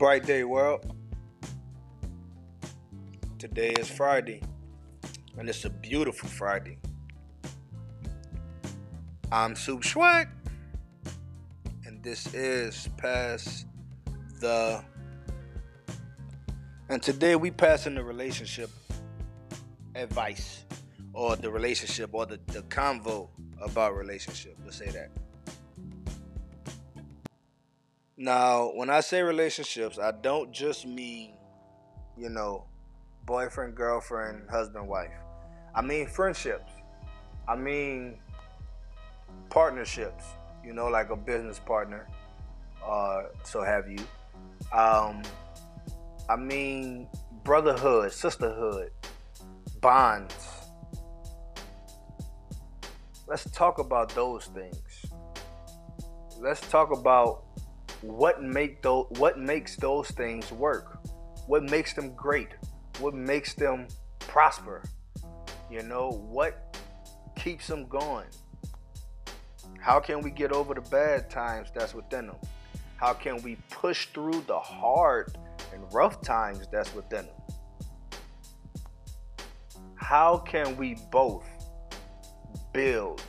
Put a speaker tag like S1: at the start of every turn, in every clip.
S1: bright day, world. Today is Friday, and it's a beautiful Friday. I'm Soup Schwack, and this is Pass the. And today we passing the relationship advice, or the relationship, or the, the convo about relationship. Let's say that. Now, when I say relationships, I don't just mean, you know, boyfriend, girlfriend, husband, wife. I mean friendships. I mean partnerships, you know, like a business partner, uh, so have you. Um, I mean brotherhood, sisterhood, bonds. Let's talk about those things. Let's talk about what make those what makes those things work? What makes them great? What makes them prosper? You know what keeps them going? How can we get over the bad times that's within them? How can we push through the hard and rough times that's within them? How can we both build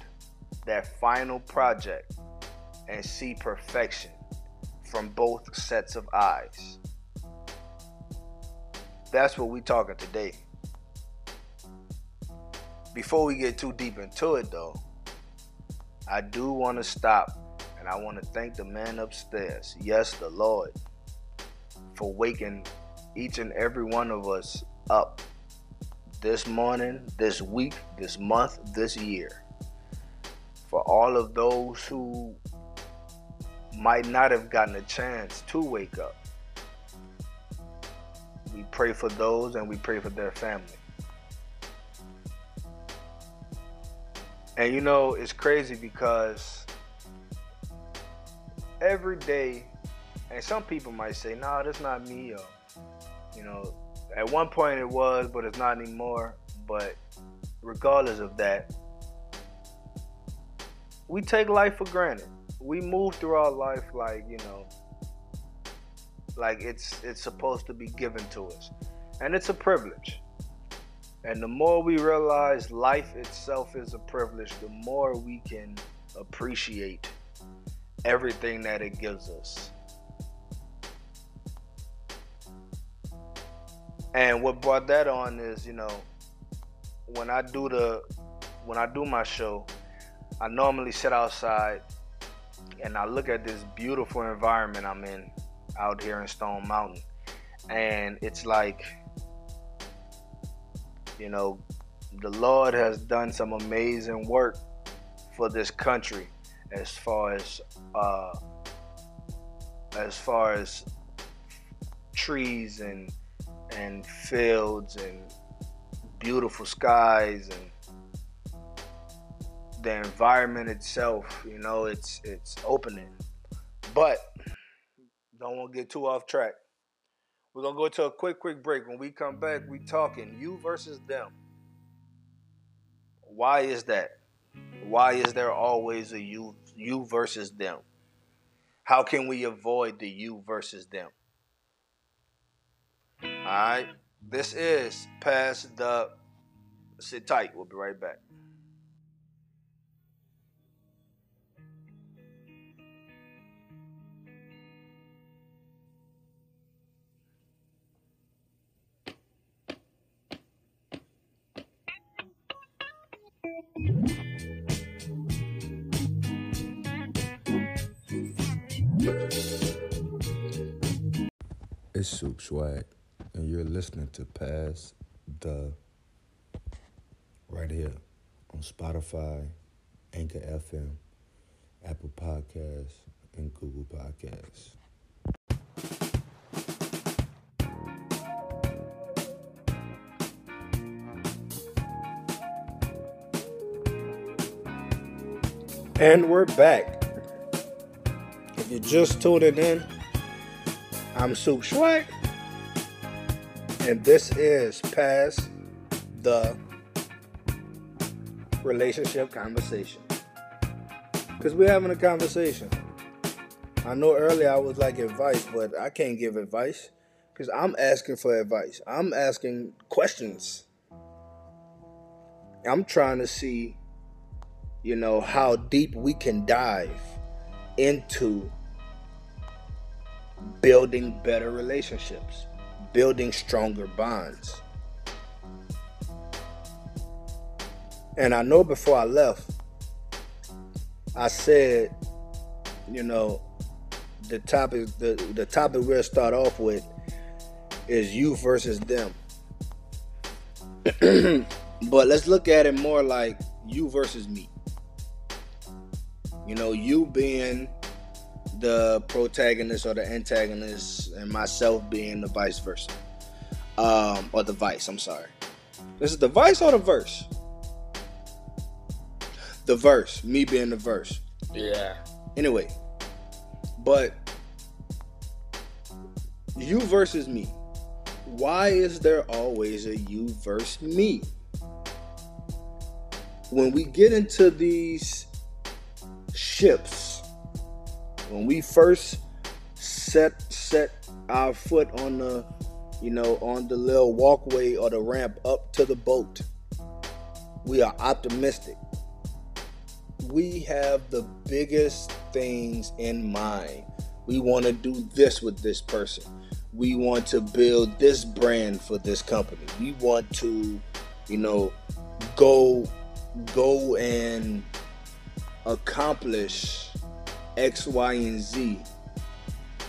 S1: that final project and see perfection from both sets of eyes. That's what we're talking today. Before we get too deep into it, though, I do want to stop and I want to thank the man upstairs, yes, the Lord, for waking each and every one of us up this morning, this week, this month, this year. For all of those who might not have gotten a chance to wake up. We pray for those and we pray for their family. And you know, it's crazy because every day, and some people might say, no, nah, that's not me. Or, you know, at one point it was, but it's not anymore. But regardless of that, we take life for granted we move through our life like you know like it's it's supposed to be given to us. And it's a privilege. And the more we realize life itself is a privilege the more we can appreciate everything that it gives us. And what brought that on is you know when i do the when i do my show i normally sit outside and I look at this beautiful environment I'm in out here in Stone Mountain, and it's like, you know, the Lord has done some amazing work for this country as far as uh, as far as trees and and fields and beautiful skies and the environment itself, you know, it's it's opening. But don't want to get too off track. We're gonna go to a quick, quick break. When we come back, we talking you versus them. Why is that? Why is there always a you you versus them? How can we avoid the you versus them? Alright. This is Pass the sit tight. We'll be right back.
S2: It's Soup Swag, and you're listening to Pass the right here on Spotify, Anchor FM, Apple Podcasts, and Google Podcasts.
S1: And we're back. If you're just tuning in, I'm Soup Schwack, and this is Pass the Relationship Conversation. Because we're having a conversation. I know earlier I was like advice, but I can't give advice because I'm asking for advice. I'm asking questions. I'm trying to see, you know, how deep we can dive into building better relationships, building stronger bonds. And I know before I left, I said, you know, the topic the, the topic we'll start off with is you versus them. but let's look at it more like you versus me. You know, you being the protagonist or the antagonist, and myself being the vice versa. Um, or the vice, I'm sorry. This is the vice or the verse? The verse, me being the verse.
S3: Yeah.
S1: Anyway, but you versus me. Why is there always a you versus me? When we get into these ships, when we first set set our foot on the you know on the little walkway or the ramp up to the boat, we are optimistic. We have the biggest things in mind. We want to do this with this person we want to build this brand for this company. We want to, you know, go go and accomplish X, Y, and Z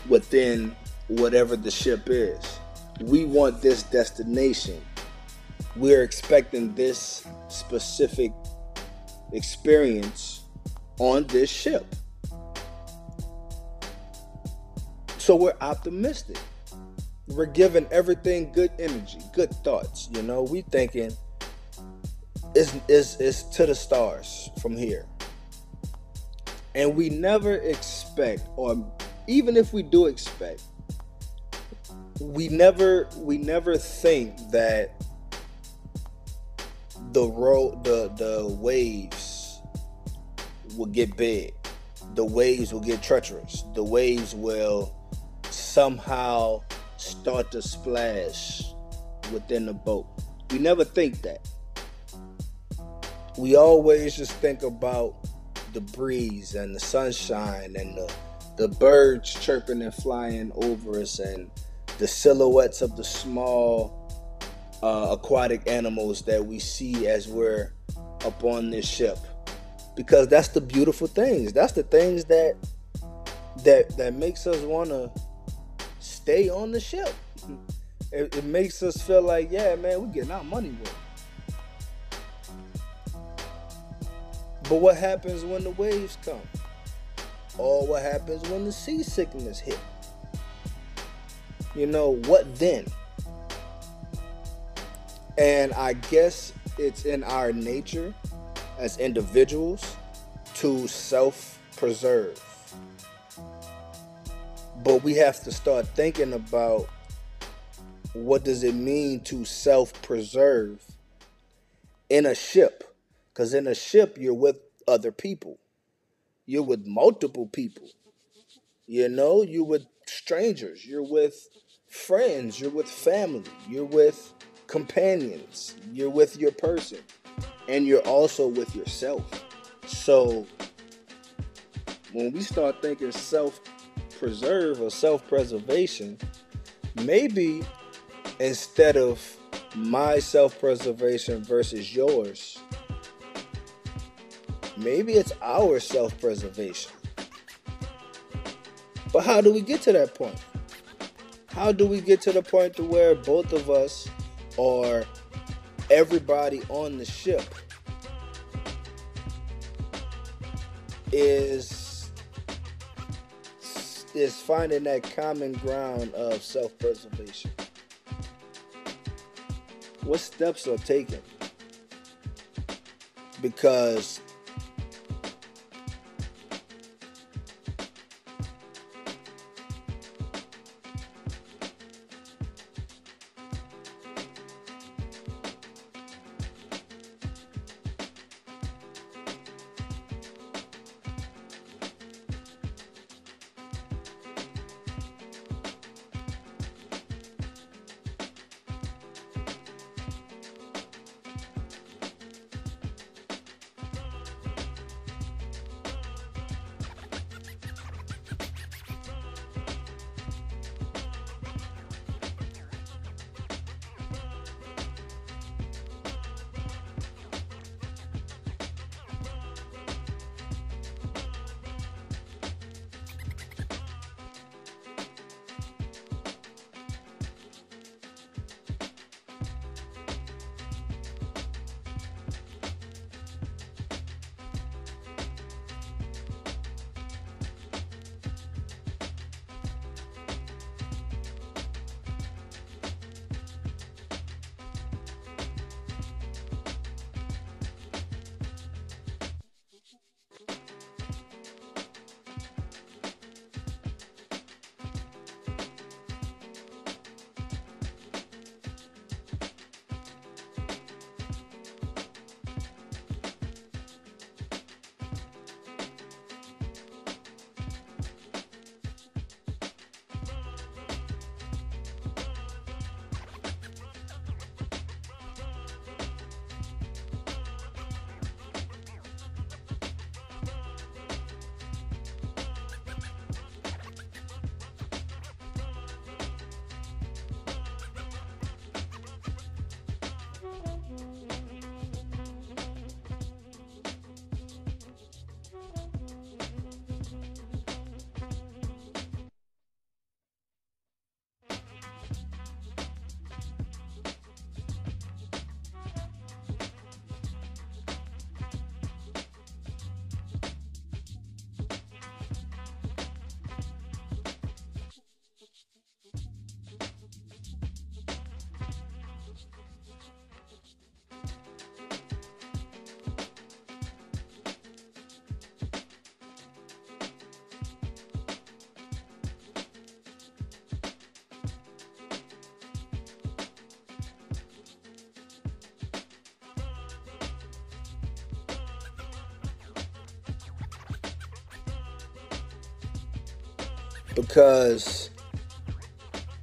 S1: within whatever the ship is. We want this destination. We're expecting this specific experience on this ship. So we're optimistic we're giving everything good energy, good thoughts. You know, we thinking it's, it's, it's to the stars from here. And we never expect, or even if we do expect, we never we never think that the road the the waves will get big. The waves will get treacherous. The waves will somehow start to splash within the boat. We never think that. We always just think about the breeze and the sunshine and the, the birds chirping and flying over us and the silhouettes of the small uh, aquatic animals that we see as we're up on this ship because that's the beautiful things that's the things that that that makes us want to stay on the ship. It, it makes us feel like, yeah, man, we're getting our money worth. But what happens when the waves come? Or what happens when the seasickness hit? You know, what then? And I guess it's in our nature as individuals to self preserve. But we have to start thinking about what does it mean to self-preserve in a ship? Because in a ship, you're with other people. You're with multiple people. You know, you're with strangers. You're with friends. You're with family. You're with companions. You're with your person. And you're also with yourself. So when we start thinking self preserve or self preservation, maybe instead of my self preservation versus yours, maybe it's our self preservation. But how do we get to that point? How do we get to the point to where both of us or everybody on the ship is is finding that common ground of self preservation. What steps are taken? Because because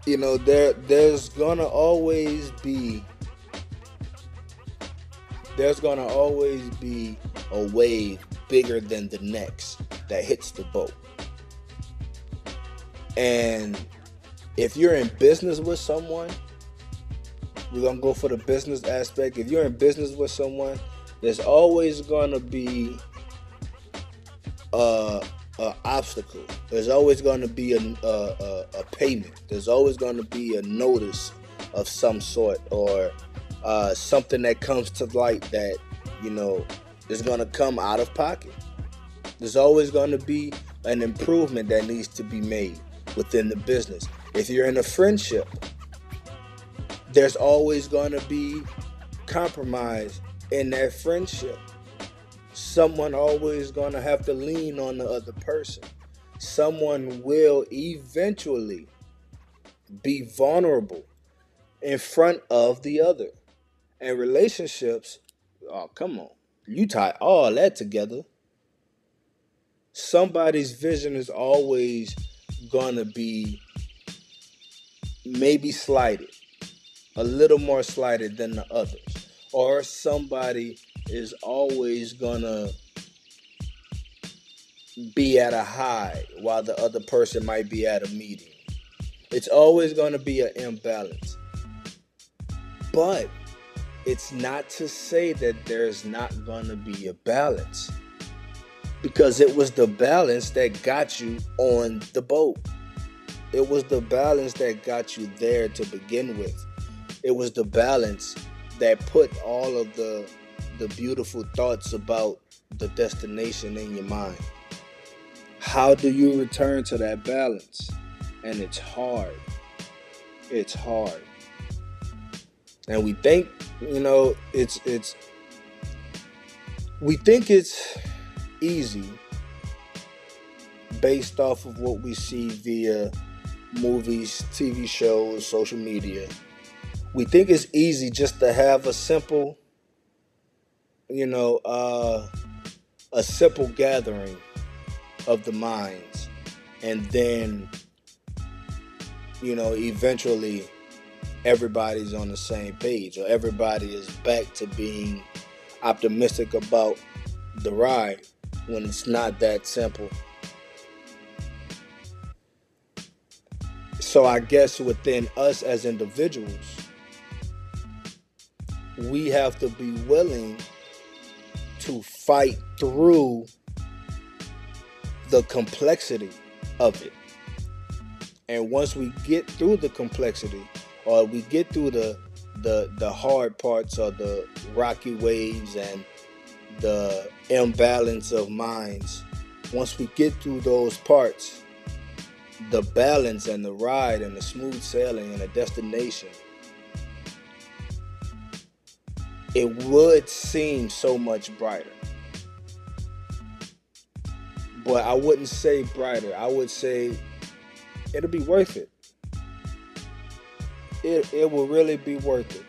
S1: you know there there's gonna always be there's gonna always be a wave bigger than the next that hits the boat. And if you're in business with someone, we're gonna go for the business aspect. If you're in business with someone, there's always gonna be a, a obstacle. There's always gonna be a, a, a payment. There's always gonna be a notice of some sort or uh, something that comes to light that you know is going to come out of pocket. There's always going to be an improvement that needs to be made within the business. If you're in a friendship, there's always going to be compromise in that friendship. Someone always going to have to lean on the other person. Someone will eventually be vulnerable in front of the other. And relationships, oh, come on. You tie all that together. Somebody's vision is always gonna be maybe slighted, a little more slighted than the others. Or somebody is always gonna be at a high while the other person might be at a medium. It's always going to be an imbalance. But it's not to say that there's not going to be a balance because it was the balance that got you on the boat. It was the balance that got you there to begin with. It was the balance that put all of the the beautiful thoughts about the destination in your mind. How do you return to that balance? And it's hard. It's hard and we think you know it's it's we think it's easy based off of what we see via movies, TV shows, social media. We think it's easy just to have a simple, you know, uh, a simple gathering of the minds, and then, you know, eventually everybody's on the same page or everybody is back to being optimistic about the ride when it's not that simple. So I guess within us as individuals, we have to be willing to fight through the complexity of it. And once we get through the complexity, or we get through the the the hard parts of the rocky waves and the imbalance of minds once we get through those parts the balance and the ride and the smooth sailing and the destination it would seem so much brighter but i wouldn't say brighter i would say it'll be worth it it, it will really be worth it.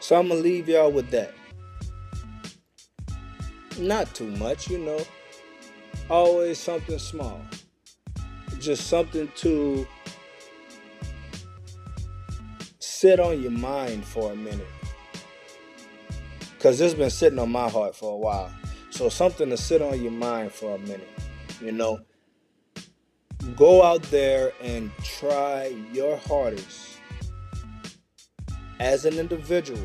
S1: So I'm going to leave y'all with that. Not too much, you know. Always something small. Just something to sit on your mind for a minute. Because it's been sitting on my heart for a while. So something to sit on your mind for a minute, you know go out there and try your hardest as an individual.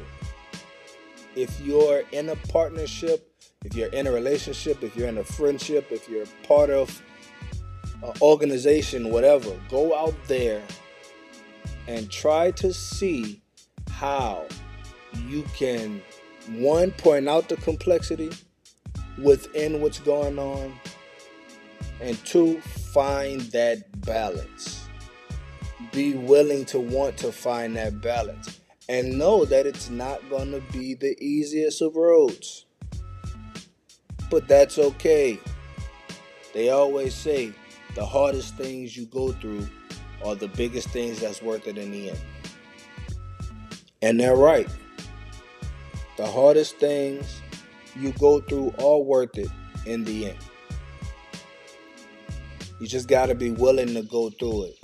S1: If you're in a partnership, if you're in a relationship, if you're in a friendship, if you're part of an organization, whatever, go out there and try to see how you can one point out the complexity within what's going on and two find that balance. Be willing to want to find that balance and know that it's not going to be the easiest of roads. But that's okay. They always say the hardest things you go through are the biggest things that's worth it in the end. And they're right. The hardest things you go through are worth it in the end. You just got to be willing to go through it.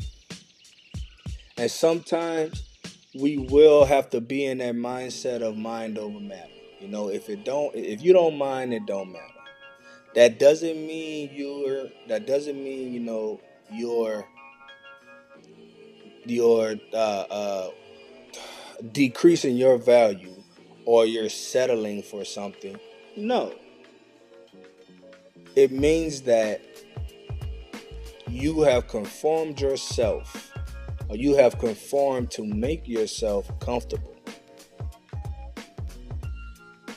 S1: And sometimes we will have to be in that mindset of mind over matter. You know, if it don't if you don't mind, it don't matter. That doesn't mean you're that doesn't mean, you know, you're you're uh, uh, decreasing your value or you're settling for something. No. It means that you have conformed yourself or you have conformed to make yourself comfortable.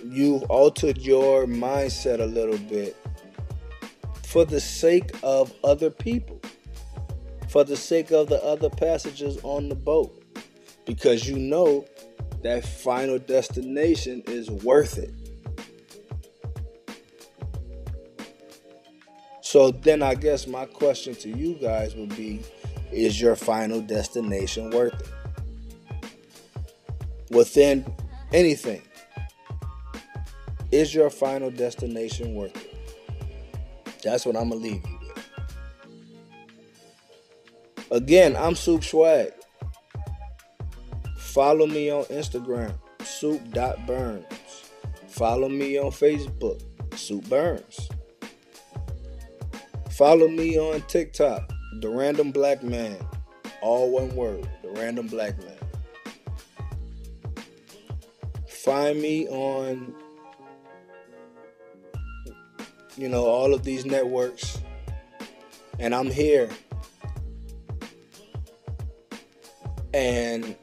S1: You've altered your mindset a little bit for the sake of other people, for the sake of the other passengers on the boat, because you know that final destination is worth it. So then I guess my question to you guys would be is your final destination worth it? Within anything, is your final destination worth it? That's what I'm going to leave you with. Again, I'm Soup Swag. Follow me on Instagram, soup.burns. Follow me on Facebook, Soup Burns. Follow me on TikTok, The Random Black Man. All one word, The Random Black Man. Find me on, you know, all of these networks. And I'm here. And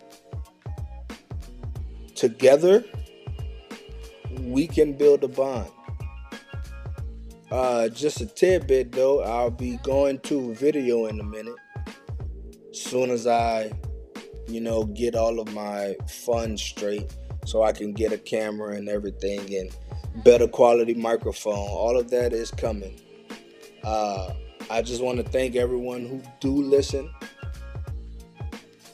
S1: together, we can build a bond. Uh, just a tidbit though, I'll be going to video in a minute. Soon as I, you know, get all of my funds straight, so I can get a camera and everything and better quality microphone. All of that is coming. Uh, I just want to thank everyone who do listen.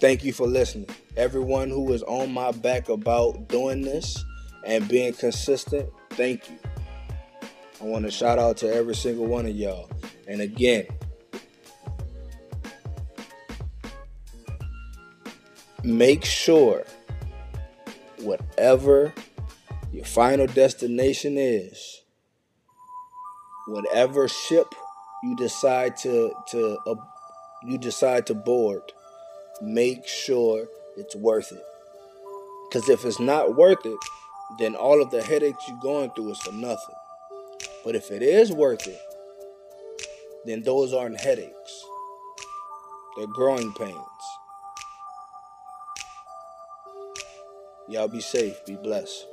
S1: Thank you for listening. Everyone who is on my back about doing this and being consistent, thank you. I want to shout out to every single one of y'all. And again, make sure whatever your final destination is, whatever ship you decide to to uh, you decide to board, make sure it's worth it. Because if it's not worth it, then all of the headaches you're going through is for nothing. But if it is worth it, then those aren't headaches. They're growing pains. Y'all be safe, be blessed.